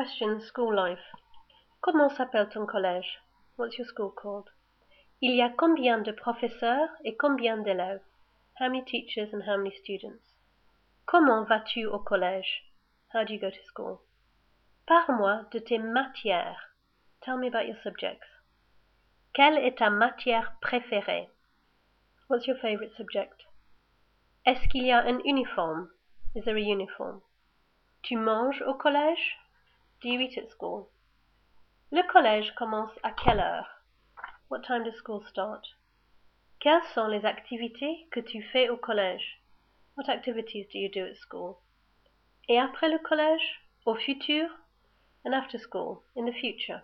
Question School Life. Comment s'appelle ton collège? What's your school called? Il y a combien de professeurs et combien d'élèves? How many teachers and how many students? Comment vas-tu au collège? How do you go to school? Parle-moi de tes matières. Tell me about your subjects. Quelle est ta matière préférée? What's your favorite subject? Est-ce qu'il y a un uniforme? Is there a uniform? Tu manges au collège? Do you eat at school? Le collège commence à quelle heure? What time does school start? Quelles sont les activités que tu fais au collège? What activities do you do at school? Et après le collège? Au futur? And after school? In the future?